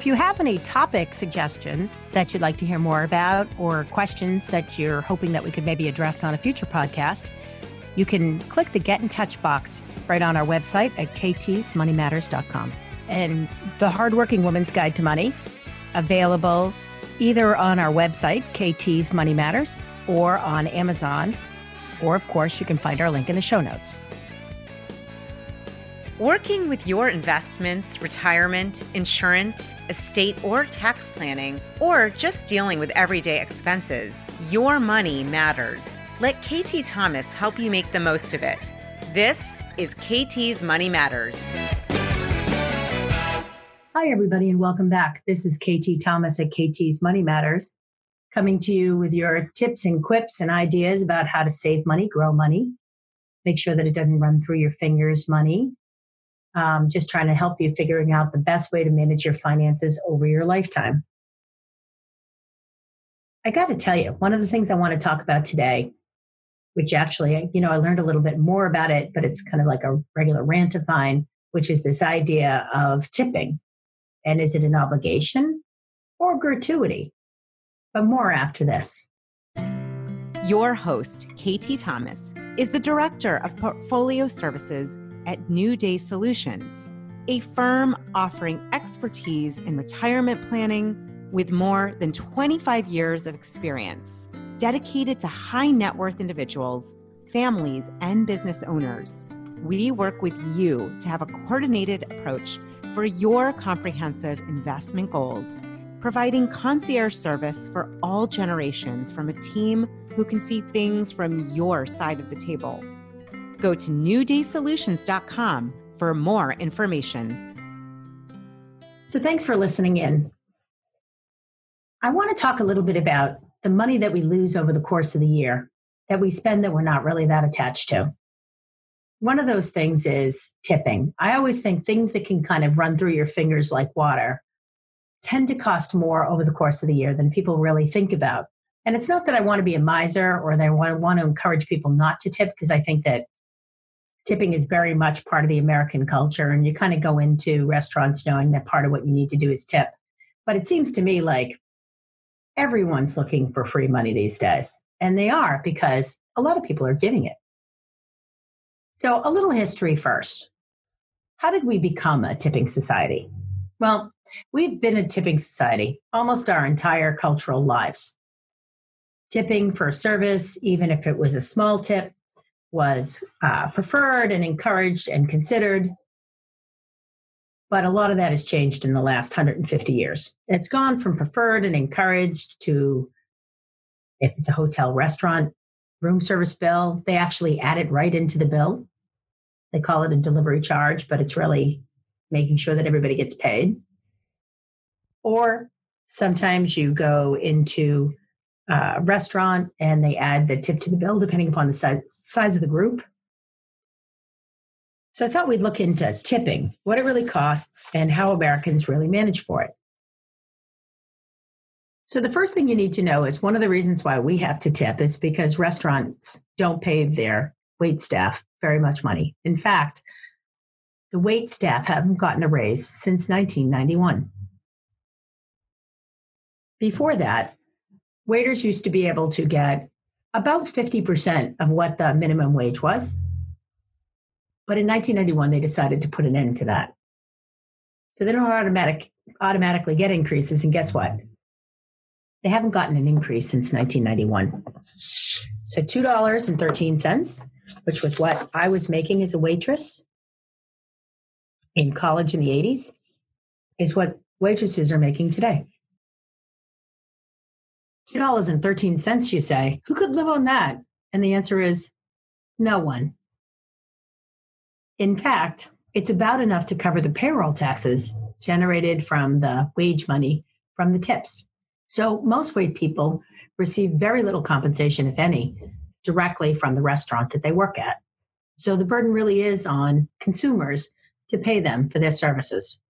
If you have any topic suggestions that you'd like to hear more about or questions that you're hoping that we could maybe address on a future podcast, you can click the Get in Touch box right on our website at ktsmoneymatters.com. And the Hardworking Woman's Guide to Money, available either on our website, KT's Money Matters, or on Amazon. Or, of course, you can find our link in the show notes. Working with your investments, retirement, insurance, estate, or tax planning, or just dealing with everyday expenses, your money matters. Let KT Thomas help you make the most of it. This is KT's Money Matters. Hi, everybody, and welcome back. This is KT Thomas at KT's Money Matters, coming to you with your tips and quips and ideas about how to save money, grow money, make sure that it doesn't run through your fingers money. Um, just trying to help you figuring out the best way to manage your finances over your lifetime. I got to tell you, one of the things I want to talk about today, which actually, you know, I learned a little bit more about it, but it's kind of like a regular rant of mine, which is this idea of tipping. And is it an obligation or gratuity? But more after this. Your host, KT Thomas, is the Director of Portfolio Services at New Day Solutions, a firm offering expertise in retirement planning with more than 25 years of experience, dedicated to high net worth individuals, families, and business owners. We work with you to have a coordinated approach for your comprehensive investment goals, providing concierge service for all generations from a team who can see things from your side of the table. Go to newdaysolutions.com for more information. So, thanks for listening in. I want to talk a little bit about the money that we lose over the course of the year that we spend that we're not really that attached to. One of those things is tipping. I always think things that can kind of run through your fingers like water tend to cost more over the course of the year than people really think about. And it's not that I want to be a miser or that I want to encourage people not to tip because I think that tipping is very much part of the American culture. And you kind of go into restaurants knowing that part of what you need to do is tip. But it seems to me like everyone's looking for free money these days. And they are because a lot of people are giving it. So, a little history first. How did we become a tipping society? Well, we've been a tipping society almost our entire cultural lives. Tipping for service, even if it was a small tip, was uh, preferred and encouraged and considered. But a lot of that has changed in the last 150 years. It's gone from preferred and encouraged to, if it's a hotel restaurant, room service bill, they actually add it right into the bill. They call it a delivery charge, but it's really making sure that everybody gets paid. Or sometimes you go into uh, restaurant and they add the tip to the bill depending upon the size, size of the group. So I thought we'd look into tipping, what it really costs, and how Americans really manage for it. So the first thing you need to know is one of the reasons why we have to tip is because restaurants don't pay their wait staff very much money. In fact, the wait staff haven't gotten a raise since 1991. Before that, waiters used to be able to get about 50% of what the minimum wage was. But in 1991, they decided to put an end to that. So they don't automatic, automatically get increases. And guess what? They haven't gotten an increase since 1991. So $2.13, which was what I was making as a waitress in college in the 80s, is what waitresses are making today. $2.13, you say. Who could live on that? And the answer is no one. In fact, it's about enough to cover the payroll taxes generated from the wage money from the tips. So most wait people receive very little compensation, if any, directly from the restaurant that they work at. So the burden really is on consumers to pay them for their services.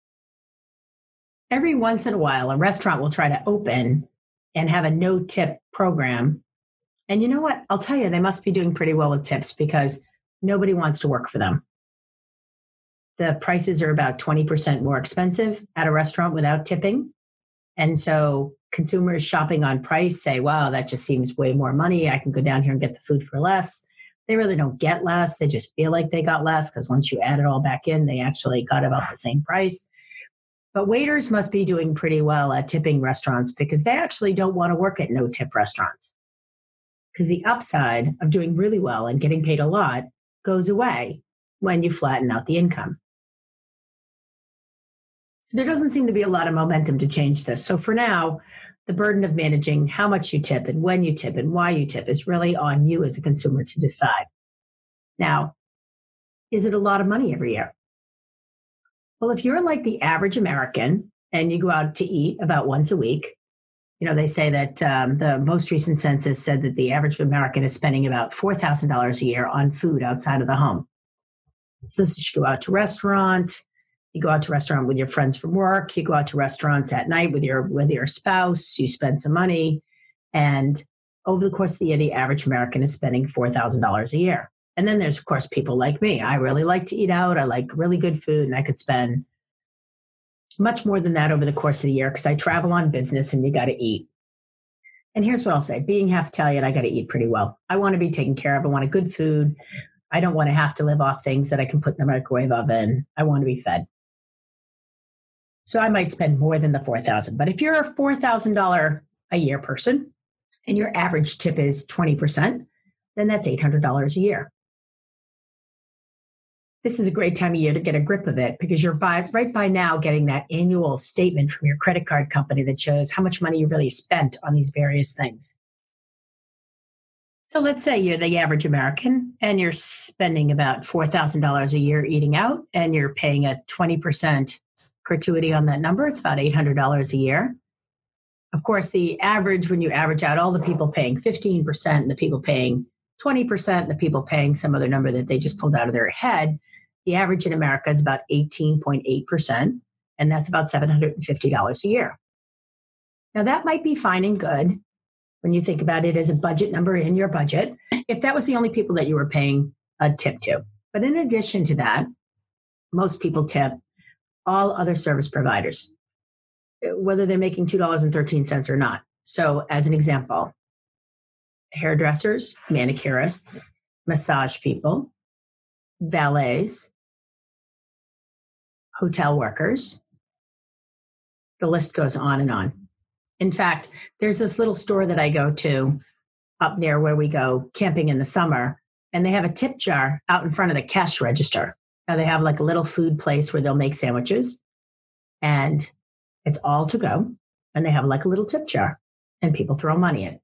Every once in a while, a restaurant will try to open and have a no tip program. And you know what? I'll tell you, they must be doing pretty well with tips because nobody wants to work for them. the prices are about 20% more expensive at a restaurant without tipping. And so consumers shopping on price say, wow, that just seems way more money. I can go down here and get the food for less. They really don't get less. They just feel like they got less because once you add it all back in, they actually got about the same price. But waiters must be doing pretty well at tipping restaurants because they actually don't want to work at no tip restaurants. Because the upside of doing really well and getting paid a lot goes away when you flatten out the income. So there doesn't seem to be a lot of momentum to change this. So for now, the burden of managing how much you tip and when you tip and why you tip is really on you as a consumer to decide. Now, is it a lot of money every year? Well, if you're like the average American and you go out to eat about once a week, you know, they say that um, the most recent census said that the average American is spending about $4,000 a year on food outside of the home. So you go out to restaurant, you go out to restaurant with your friends from work you go out to restaurants at night with your with your spouse you spend some money and over the course of the year the average american is spending $4000 a year and then there's of course people like me i really like to eat out i like really good food and i could spend much more than that over the course of the year because i travel on business and you got to eat and here's what i'll say being half italian i got to eat pretty well i want to be taken care of i want a good food I don't want to have to live off things that I can put in the microwave oven. I want to be fed. So I might spend more than the 4000 But if you're a $4,000 a year person and your average tip is 20%, then that's $800 a year. This is a great time of year to get a grip of it because you're by, right by now getting that annual statement from your credit card company that shows how much money you really spent on these various things. So let's say you're the average American and you're spending about $4,000 a year eating out and you're paying a 20% gratuity on that number. It's about $800 a year. Of course, the average, when you average out all the people paying 15%, and the people paying 20%, and the people paying some other number that they just pulled out of their head, the average in America is about 18.8%, and that's about $750 a year. Now, that might be fine and good when you think about it as a budget number in your budget, if that was the only people that you were paying a tip to. But in addition to that, most people tip all other service providers, whether they're making $2.13 or not. So, as an example, hairdressers, manicurists, massage people, valets, hotel workers. The list goes on and on. In fact, there's this little store that I go to up near where we go camping in the summer, and they have a tip jar out in front of the cash register. Now they have like a little food place where they'll make sandwiches and it's all to go. And they have like a little tip jar and people throw money in.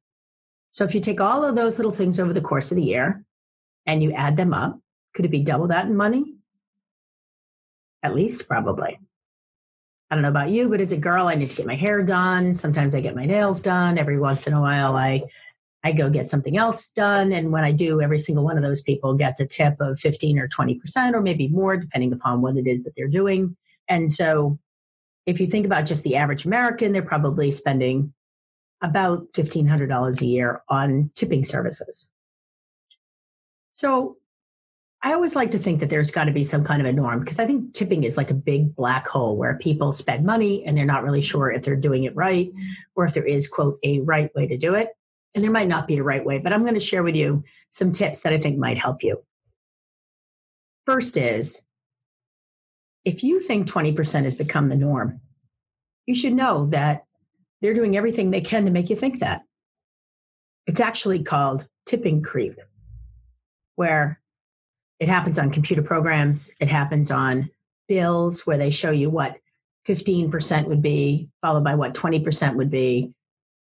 So if you take all of those little things over the course of the year and you add them up, could it be double that in money? At least, probably. I don't know about you, but as a girl, I need to get my hair done. Sometimes I get my nails done. Every once in a while, I I go get something else done. And when I do, every single one of those people gets a tip of 15 or 20%, or maybe more, depending upon what it is that they're doing. And so if you think about just the average American, they're probably spending about $1,500 a year on tipping services. So I always like to think that there's got to be some kind of a norm because I think tipping is like a big black hole where people spend money and they're not really sure if they're doing it right or if there is, quote, a right way to do it. And there might not be a right way, but I'm going to share with you some tips that I think might help you. First is if you think 20% has become the norm, you should know that they're doing everything they can to make you think that. It's actually called tipping creep, where it happens on computer programs, it happens on bills where they show you what 15% would be, followed by what 20% would be,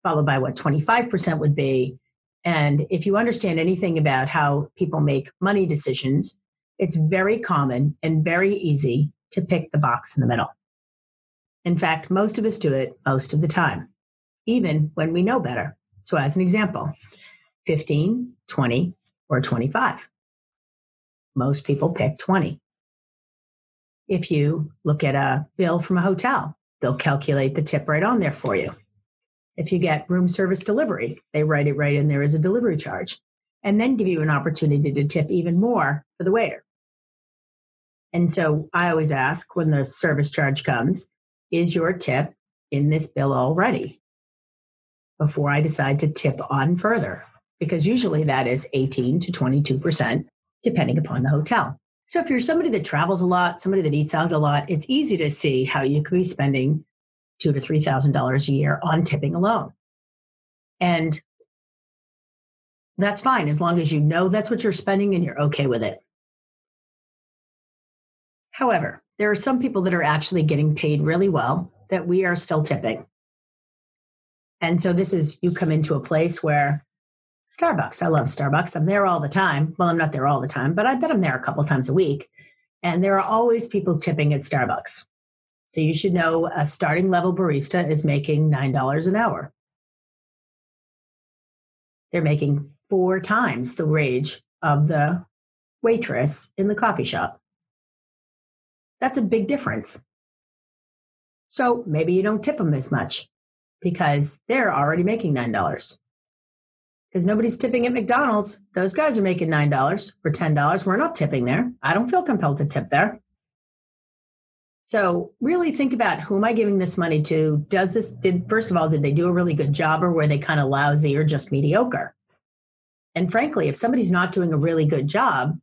followed by what 25% would be. And if you understand anything about how people make money decisions, it's very common and very easy to pick the box in the middle. In fact, most of us do it most of the time, even when we know better. So, as an example, 15, 20, or 25. Most people pick 20. If you look at a bill from a hotel, they'll calculate the tip right on there for you. If you get room service delivery, they write it right in there as a delivery charge and then give you an opportunity to tip even more for the waiter. And so I always ask when the service charge comes, is your tip in this bill already? Before I decide to tip on further, because usually that is 18 to 22%, depending upon the hotel. So if you're somebody that travels a lot, somebody that eats out a lot, it's easy to see how you could be spending two to three thousand dollars a year on tipping alone. And that's fine as long as you know that's what you're spending and you're okay with it. However, there are some people that are actually getting paid really well that we are still tipping. And so this is you come into a place where Starbucks, I love Starbucks. I'm there all the time. Well, I'm not there all the time, but I bet I'm there a couple times a week. And there are always people tipping at Starbucks. So you should know a starting level barista is making $9 an hour. They're making four times the wage of the waitress in the coffee shop. That's a big difference. So maybe you don't tip them as much because they're already making $9. Because nobody's tipping at McDonald's. Those guys are making $9 or $10. We're not tipping there. I don't feel compelled to tip there. So really think about who am I giving this money to? Does this did first of all, did they do a really good job or were they kind of lousy or just mediocre? And frankly, if somebody's not doing a really good job,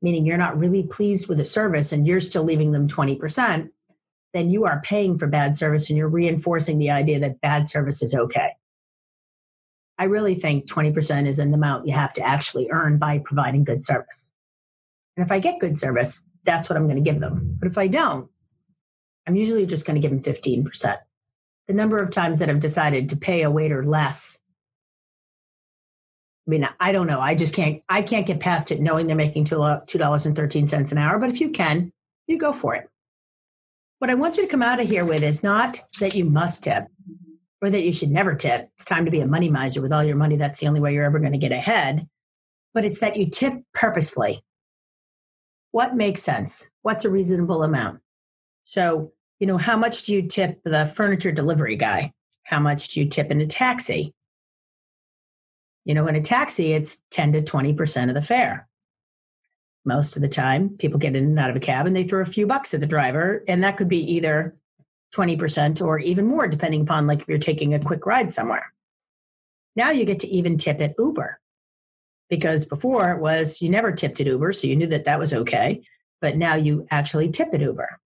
meaning you're not really pleased with the service and you're still leaving them 20%, then you are paying for bad service and you're reinforcing the idea that bad service is okay. I really think 20% is an amount you have to actually earn by providing good service. And if I get good service, that's what I'm going to give them. But if I don't, I'm usually just going to give them 15%. The number of times that I've decided to pay a waiter less. I mean, I don't know. I just can't, I can't get past it knowing they're making $2.13 an hour. But if you can, you go for it. What I want you to come out of here with is not that you must tip or that you should never tip. It's time to be a money miser with all your money. That's the only way you're ever going to get ahead. But it's that you tip purposefully what makes sense? What's a reasonable amount? So, you know, how much do you tip the furniture delivery guy? How much do you tip in a taxi? You know, in a taxi, it's 10 to 20% of the fare. Most of the time, people get in and out of a cab and they throw a few bucks at the driver. And that could be either 20% or even more, depending upon like if you're taking a quick ride somewhere. Now you get to even tip at Uber because before it was you never tipped at Uber, so you knew that that was okay. But now you actually tip at Uber.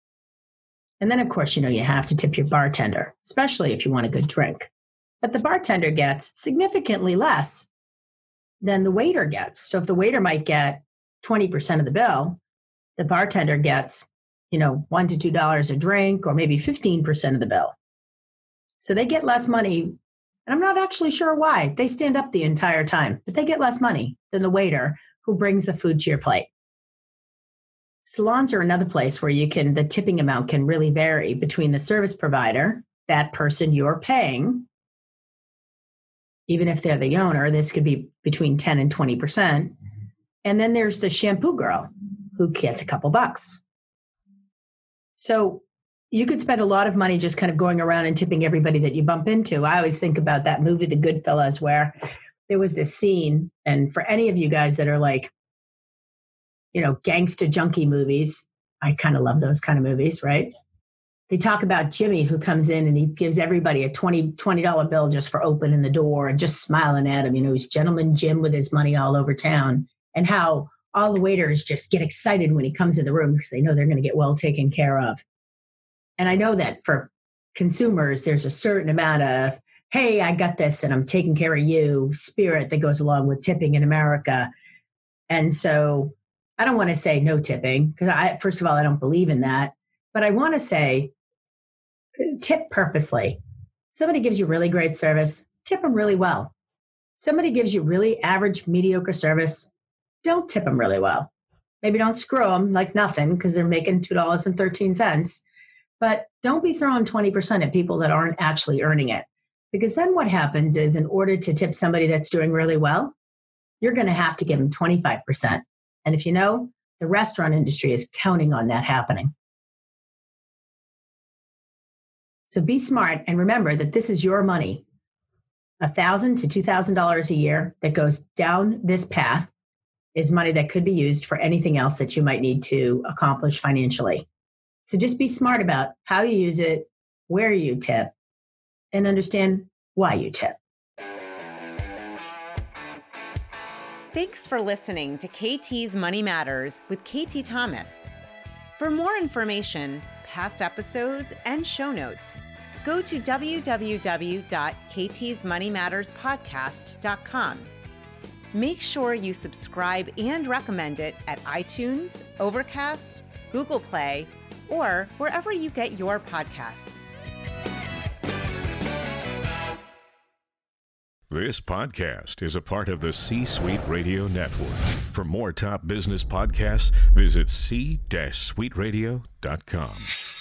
And then, of course, you know, you have to tip your bartender, especially if you want a good drink. But the bartender gets significantly less than the waiter gets. So if the waiter might get 20% of the bill, the bartender gets, you know, one to two dollars a drink or maybe 15% of the bill. So they get less money and I'm not actually sure why. They stand up the entire time, but they get less money than the waiter who brings the food to your plate. Salons are another place where you can, the tipping amount can really vary between the service provider, that person you're paying, even if they're the owner, this could be between 10 and 20%. Mm-hmm. And then there's the shampoo girl who gets a couple bucks. So you could spend a lot of money just kind of going around and tipping everybody that you bump into. I always think about that movie, The Goodfellas, where there was this scene, and for any of you guys that are like, you know, gangsta junkie movies, I kind of love those kind of movies, right? They talk about Jimmy who comes in and he gives everybody a 20 $20 bill just for opening the door and just smiling at him. You know, he's gentleman Jim with his money all over town. And how all the waiters just get excited when he comes in the room because they know they're going to get well taken care of. And I know that for consumers, there's a certain amount of, hey, I got this and I'm taking care of you spirit that goes along with tipping in America. And so I don't want to say no tipping because I, first of all, I don't believe in that. But I want to say tip purposely. Somebody gives you really great service, tip them really well. Somebody gives you really average, mediocre service, don't tip them really well. Maybe don't screw them like nothing because they're making $2.13 but don't be throwing 20% at people that aren't actually earning it. Because then what happens is, in order to tip somebody that's doing really well, you're going to have to give them 25%. And if you know, the restaurant industry is counting on that happening. So be smart and remember that this is your money. A thousand to two thousand dollars a year that goes down this path is money that could be used for anything else that you might need to accomplish financially. So just be smart about how you use it, where you tip, and understand why you tip. Thanks for listening to KT's Money Matters with KT Thomas. For more information, past episodes, and show notes, go to www.ktsmoneymatterspodcast.com. Make sure you subscribe and recommend it at iTunes, Overcast, Google Play, or wherever you get your podcasts. This podcast is a part of the C Suite Radio Network. For more top business podcasts, visit c-suiteradio.com.